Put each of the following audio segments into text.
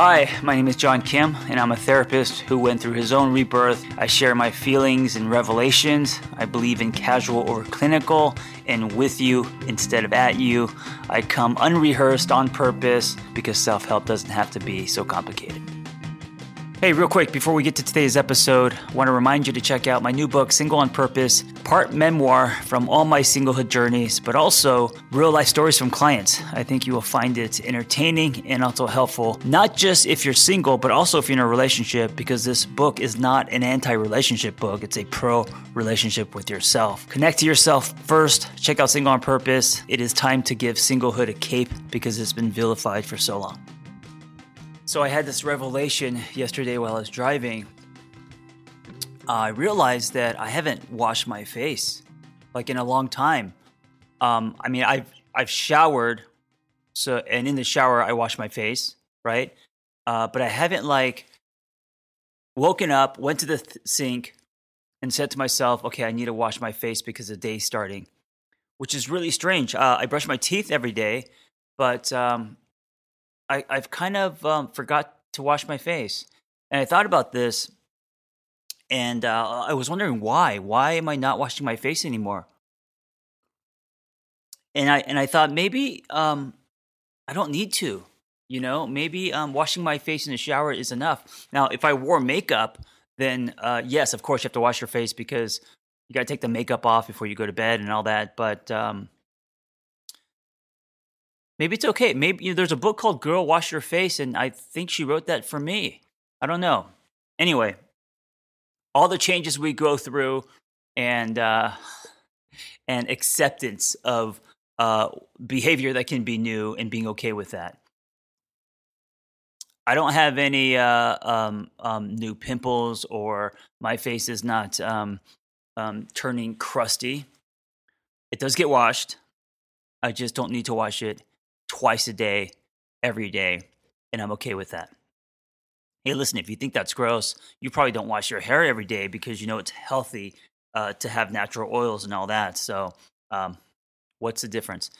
Hi, my name is John Kim, and I'm a therapist who went through his own rebirth. I share my feelings and revelations. I believe in casual over clinical and with you instead of at you. I come unrehearsed on purpose because self help doesn't have to be so complicated. Hey, real quick, before we get to today's episode, I want to remind you to check out my new book, Single on Purpose, part memoir from all my singlehood journeys, but also real life stories from clients. I think you will find it entertaining and also helpful, not just if you're single, but also if you're in a relationship, because this book is not an anti relationship book, it's a pro relationship with yourself. Connect to yourself first, check out Single on Purpose. It is time to give singlehood a cape because it's been vilified for so long. So I had this revelation yesterday while I was driving. I realized that I haven't washed my face like in a long time. Um, I mean, I've I've showered, so and in the shower I wash my face, right? Uh, but I haven't like woken up, went to the th- sink, and said to myself, "Okay, I need to wash my face because the day's starting," which is really strange. Uh, I brush my teeth every day, but um, I, I've kind of um, forgot to wash my face. And I thought about this and uh, I was wondering why. Why am I not washing my face anymore? And I and I thought maybe um, I don't need to. You know, maybe um, washing my face in the shower is enough. Now, if I wore makeup, then uh, yes, of course you have to wash your face because you got to take the makeup off before you go to bed and all that. But um, maybe it's okay. Maybe you know, there's a book called Girl Wash Your Face, and I think she wrote that for me. I don't know. Anyway, all the changes we go through and uh, and acceptance of uh, behavior that can be new and being okay with that. I don't have any uh, um, um, new pimples or my face is not um, um turning crusty. It does get washed. I just don't need to wash it twice a day, every day, and I'm okay with that. Hey, listen, if you think that's gross, you probably don't wash your hair every day because you know it's healthy uh, to have natural oils and all that. So, um, what's the difference?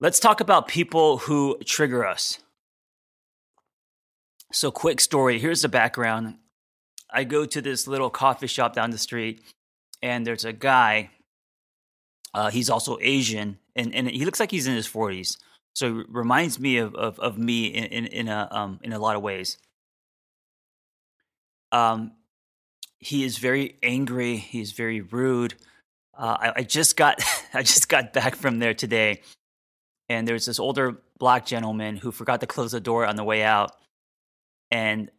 Let's talk about people who trigger us. So, quick story here's the background. I go to this little coffee shop down the street, and there's a guy. Uh, he's also Asian, and, and he looks like he's in his 40s. So it reminds me of of, of me in, in, in a um, in a lot of ways. Um, he is very angry. He is very rude. Uh, I, I just got I just got back from there today, and there's this older black gentleman who forgot to close the door on the way out, and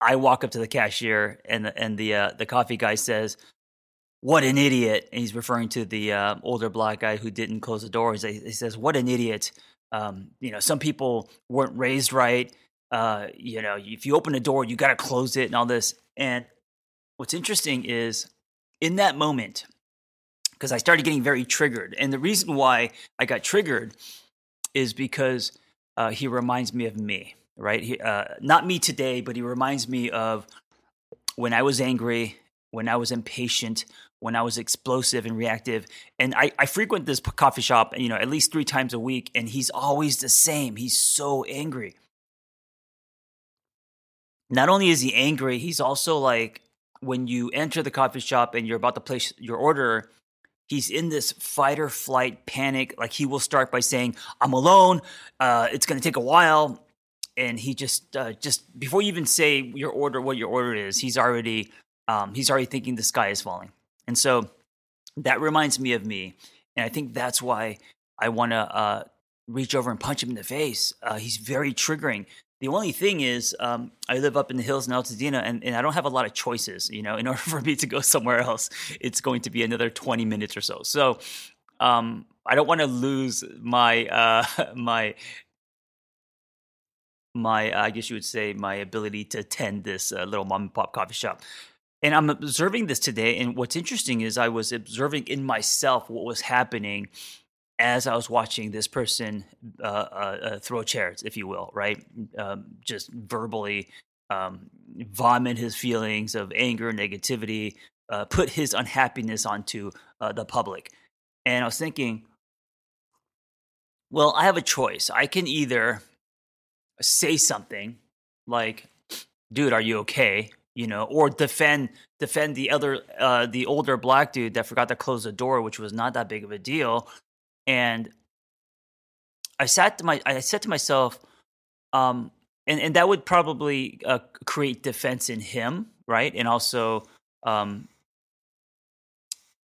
I walk up to the cashier, and the, and the uh, the coffee guy says, what an idiot. And he's referring to the uh, older black guy who didn't close the door. He says, what an idiot. Um, you know, some people weren't raised right. Uh, you know, if you open a door, you got to close it and all this. And what's interesting is in that moment, because I started getting very triggered. And the reason why I got triggered is because uh, he reminds me of me, right? He, uh, not me today, but he reminds me of when I was angry, when I was impatient, when I was explosive and reactive. And I, I frequent this coffee shop, you know, at least three times a week, and he's always the same. He's so angry. Not only is he angry, he's also like when you enter the coffee shop and you're about to place your order, he's in this fight or flight panic. Like he will start by saying, "I'm alone. Uh, it's going to take a while," and he just uh, just before you even say your order, what your order is, he's already um, he's already thinking the sky is falling. And so that reminds me of me. And I think that's why I want to uh, reach over and punch him in the face. Uh, he's very triggering. The only thing is, um, I live up in the hills in Altadena, and, and I don't have a lot of choices. You know, in order for me to go somewhere else, it's going to be another twenty minutes or so. So, um, I don't want to lose my uh, my my I guess you would say my ability to attend this uh, little mom and pop coffee shop. And I'm observing this today. And what's interesting is I was observing in myself what was happening as I was watching this person uh, uh, uh throw chairs, if you will, right? Um, just verbally um, vomit his feelings of anger, negativity, uh, put his unhappiness onto uh, the public. And I was thinking, well, I have a choice. I can either say something like, "Dude, are you okay?" You know, or defend defend the other uh, the older black dude that forgot to close the door, which was not that big of a deal. And I sat to my I said to myself, um, and and that would probably uh, create defense in him, right? And also, um,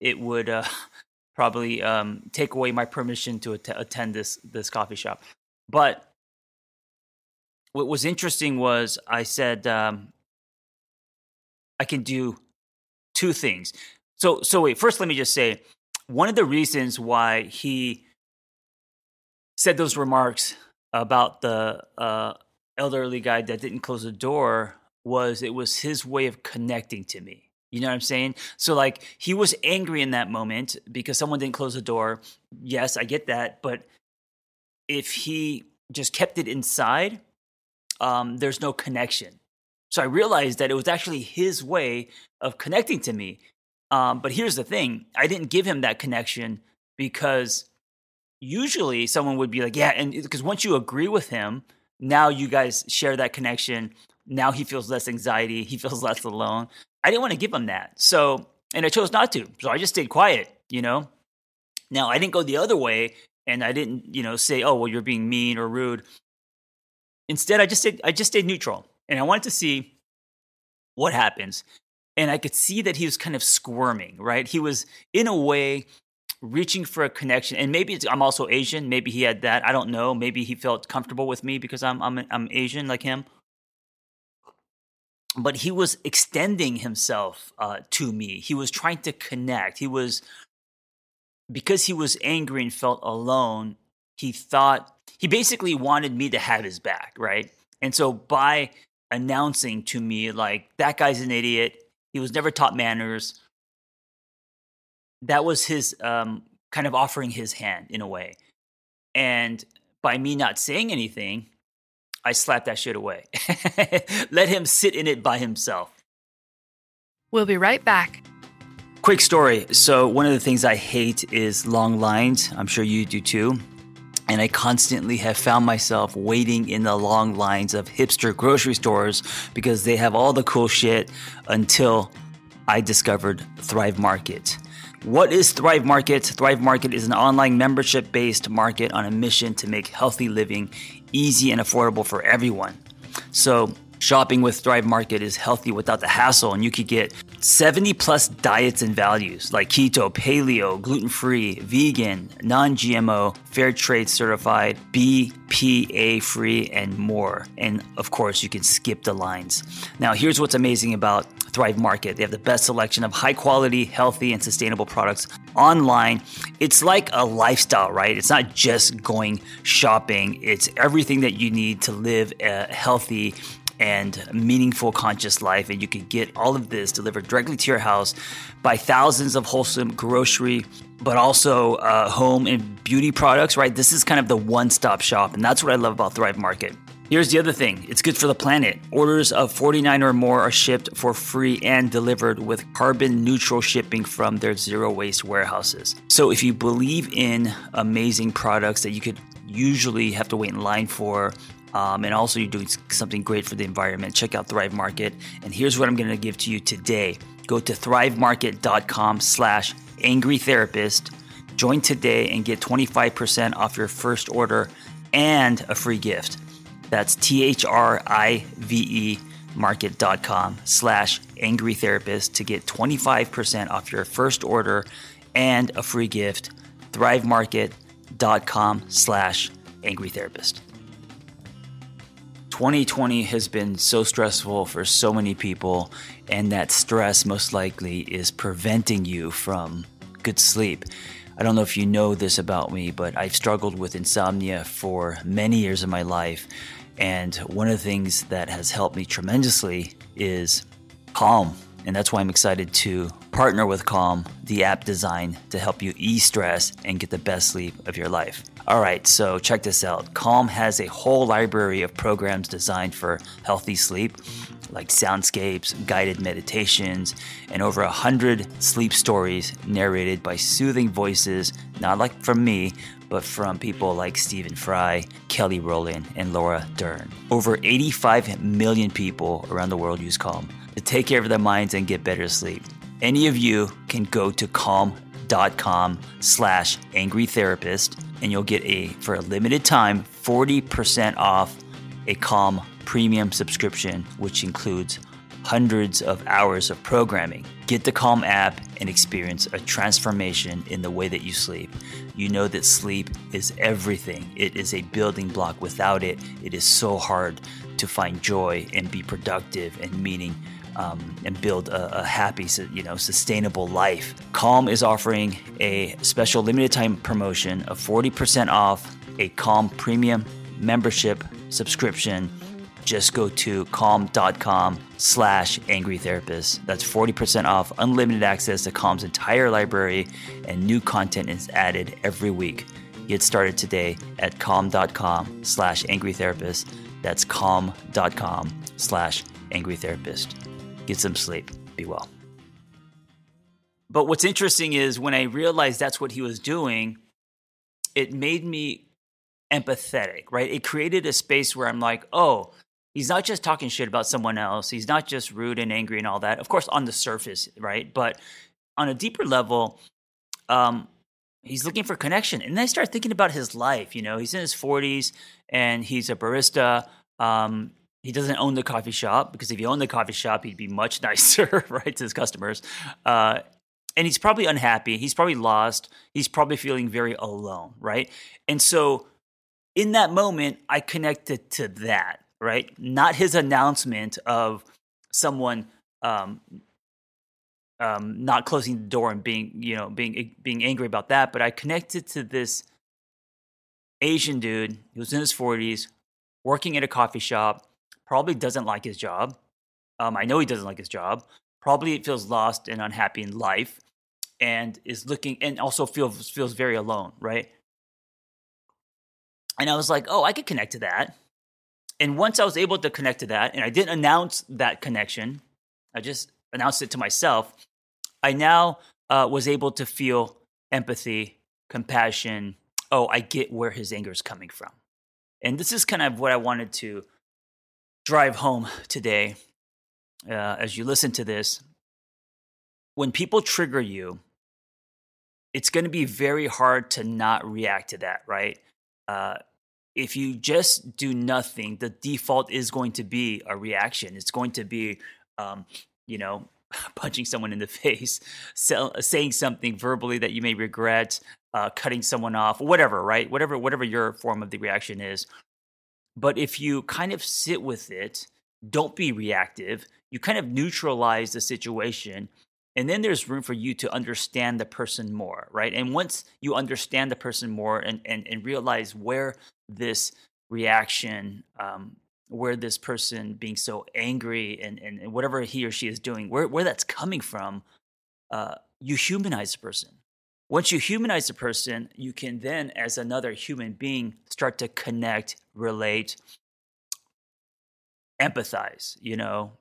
it would uh, probably um, take away my permission to att- attend this this coffee shop. But what was interesting was I said um, I can do two things. So so wait, first let me just say one of the reasons why he said those remarks about the uh, elderly guy that didn't close the door was it was his way of connecting to me. You know what I'm saying? So like he was angry in that moment because someone didn't close the door. Yes, I get that, but if he just kept it inside, um, there's no connection. So I realized that it was actually his way of connecting to me. Um, but here's the thing: I didn't give him that connection because usually someone would be like, "Yeah," and because once you agree with him, now you guys share that connection. Now he feels less anxiety. He feels less alone. I didn't want to give him that. So, and I chose not to. So I just stayed quiet, you know? Now, I didn't go the other way and I didn't, you know, say, "Oh, well you're being mean or rude." Instead, I just stayed I just stayed neutral. And I wanted to see what happens. And I could see that he was kind of squirming, right? He was in a way reaching for a connection. And maybe i'm also asian. Maybe he had that. I don't know. Maybe he felt comfortable with me because i'm i'm, I'm asian like him. But he was extending himself uh, to me. He was trying to connect. He was because he was angry and felt alone he thought he basically wanted me to have his back right? And so by announcing to me like that guy's an idiot he was never taught manners that was his um, kind of offering his hand in a way. And by me not saying anything, I slapped that shit away. Let him sit in it by himself. We'll be right back. Quick story. So, one of the things I hate is long lines. I'm sure you do too. And I constantly have found myself waiting in the long lines of hipster grocery stores because they have all the cool shit until I discovered Thrive Market. What is Thrive Market? Thrive Market is an online membership based market on a mission to make healthy living easy and affordable for everyone. So, shopping with Thrive Market is healthy without the hassle, and you could get 70 plus diets and values like keto, paleo, gluten free, vegan, non GMO, fair trade certified, BPA free, and more. And of course, you can skip the lines. Now, here's what's amazing about Thrive Market. They have the best selection of high quality, healthy, and sustainable products online. It's like a lifestyle, right? It's not just going shopping, it's everything that you need to live a healthy and meaningful conscious life. And you can get all of this delivered directly to your house by thousands of wholesome grocery, but also uh, home and beauty products, right? This is kind of the one stop shop. And that's what I love about Thrive Market. Here's the other thing it's good for the planet. Orders of 49 or more are shipped for free and delivered with carbon neutral shipping from their zero waste warehouses. So if you believe in amazing products that you could usually have to wait in line for, um, and also you're doing something great for the environment, check out Thrive Market. And here's what I'm going to give to you today. Go to thrivemarket.com slash angry therapist. Join today and get 25% off your first order and a free gift. That's T H R I V E market.com slash angry therapist to get 25% off your first order and a free gift. Thrivemarket.com slash angry therapist. 2020 has been so stressful for so many people, and that stress most likely is preventing you from good sleep. I don't know if you know this about me, but I've struggled with insomnia for many years of my life. And one of the things that has helped me tremendously is Calm. And that's why I'm excited to partner with Calm, the app designed to help you ease stress and get the best sleep of your life. All right, so check this out. Calm has a whole library of programs designed for healthy sleep, like soundscapes, guided meditations, and over a hundred sleep stories narrated by soothing voices, not like from me, but from people like Stephen Fry, Kelly Rowland, and Laura Dern. Over 85 million people around the world use Calm to take care of their minds and get better sleep. Any of you can go to calm.com slash angry therapist and you'll get a, for a limited time, 40% off a Calm premium subscription, which includes hundreds of hours of programming. Get the Calm app and experience a transformation in the way that you sleep. You know that sleep is everything. It is a building block. Without it, it is so hard to find joy and be productive and meaning um, and build a, a, happy, you know, sustainable life. Calm is offering a special limited time promotion of 40% off a Calm premium membership subscription just go to calm.com slash angry therapist. That's 40% off unlimited access to Calm's entire library, and new content is added every week. Get started today at calm.com slash angry therapist. That's calm.com slash angry therapist. Get some sleep. Be well. But what's interesting is when I realized that's what he was doing, it made me empathetic, right? It created a space where I'm like, oh, he's not just talking shit about someone else. He's not just rude and angry and all that. Of course, on the surface, right? But on a deeper level, um, he's looking for connection. And then I start thinking about his life. You know, he's in his 40s and he's a barista. Um, he doesn't own the coffee shop because if he owned the coffee shop, he'd be much nicer, right, to his customers. Uh, and he's probably unhappy. He's probably lost. He's probably feeling very alone, right? And so in that moment, I connected to that right? Not his announcement of someone um, um, not closing the door and being, you know, being being angry about that. But I connected to this Asian dude who was in his forties, working at a coffee shop. Probably doesn't like his job. Um, I know he doesn't like his job. Probably feels lost and unhappy in life, and is looking and also feels feels very alone, right? And I was like, oh, I could connect to that and once I was able to connect to that, and I didn't announce that connection, I just announced it to myself. I now uh, was able to feel empathy, compassion. Oh, I get where his anger is coming from. And this is kind of what I wanted to drive home today uh, as you listen to this. When people trigger you, it's going to be very hard to not react to that, right? Uh, if you just do nothing, the default is going to be a reaction. It's going to be, um, you know, punching someone in the face, saying something verbally that you may regret, uh, cutting someone off, whatever, right? Whatever, whatever your form of the reaction is. But if you kind of sit with it, don't be reactive. You kind of neutralize the situation and then there's room for you to understand the person more right and once you understand the person more and and, and realize where this reaction um, where this person being so angry and, and, and, whatever he or she is doing where, where that's coming from uh, you humanize the person once you humanize the person you can then as another human being start to connect relate empathize you know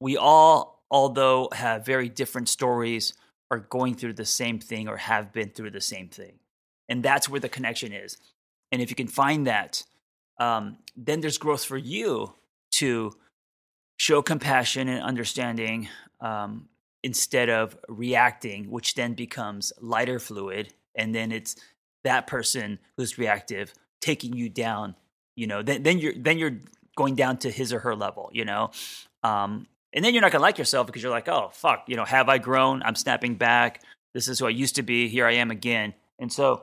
we all although have very different stories, are going through the same thing or have been through the same thing. And that's where the connection is. And if you can find that, um, then there's growth for you to show compassion and understanding um, instead of reacting, which then becomes lighter fluid. And then it's that person who's reactive taking you down. You know, then, then you're then you're going down to his or her level. You know, um, and then you're not to like yourself because you're like, oh, fuck, you know, have I grown? I'm snapping back. This is who I used to be. Here I am again. And so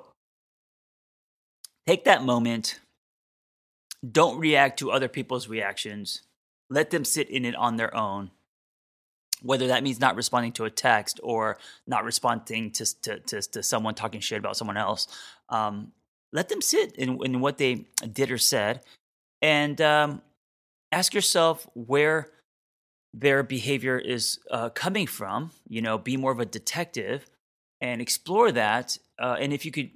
take that moment. Don't react to other people's reactions. Let them sit in it on their own. Whether that means not responding to a text or not responding to, to, to, to someone talking shit about someone else, um, let them sit in, in what they did or said and um, ask yourself where their behavior is uh, coming from. You know, be more of a detective and explore that. Uh, and if you could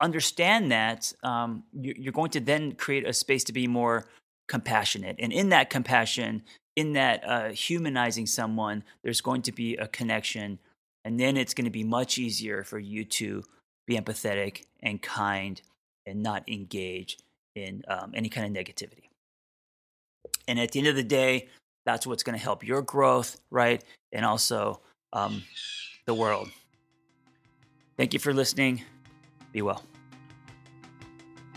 understand that, um, you're going to then create a space to be more compassionate. And in that compassion, in that uh, humanizing someone, there's going to be a connection. And then it's going to be much easier for you to be empathetic and kind and not engage in um, any kind of negativity. And at the end of the day, that's what's going to help your growth, right? And also um, the world. Thank you for listening. Be well.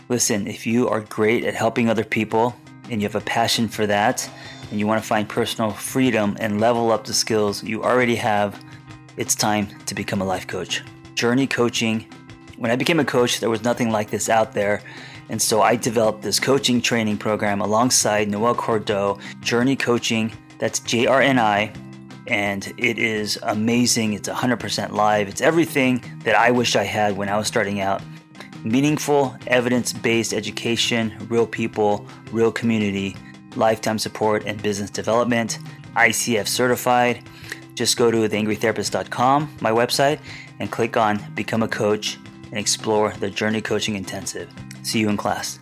Listen, if you are great at helping other people and you have a passion for that, and you want to find personal freedom and level up the skills you already have, it's time to become a life coach. Journey coaching. When I became a coach, there was nothing like this out there. And so I developed this coaching training program alongside Noel Cordeaux, Journey Coaching. That's J R N I. And it is amazing. It's 100% live. It's everything that I wish I had when I was starting out meaningful, evidence based education, real people, real community, lifetime support, and business development. ICF certified. Just go to theangrytherapist.com, my website, and click on Become a Coach and explore the Journey Coaching Intensive. See you in class.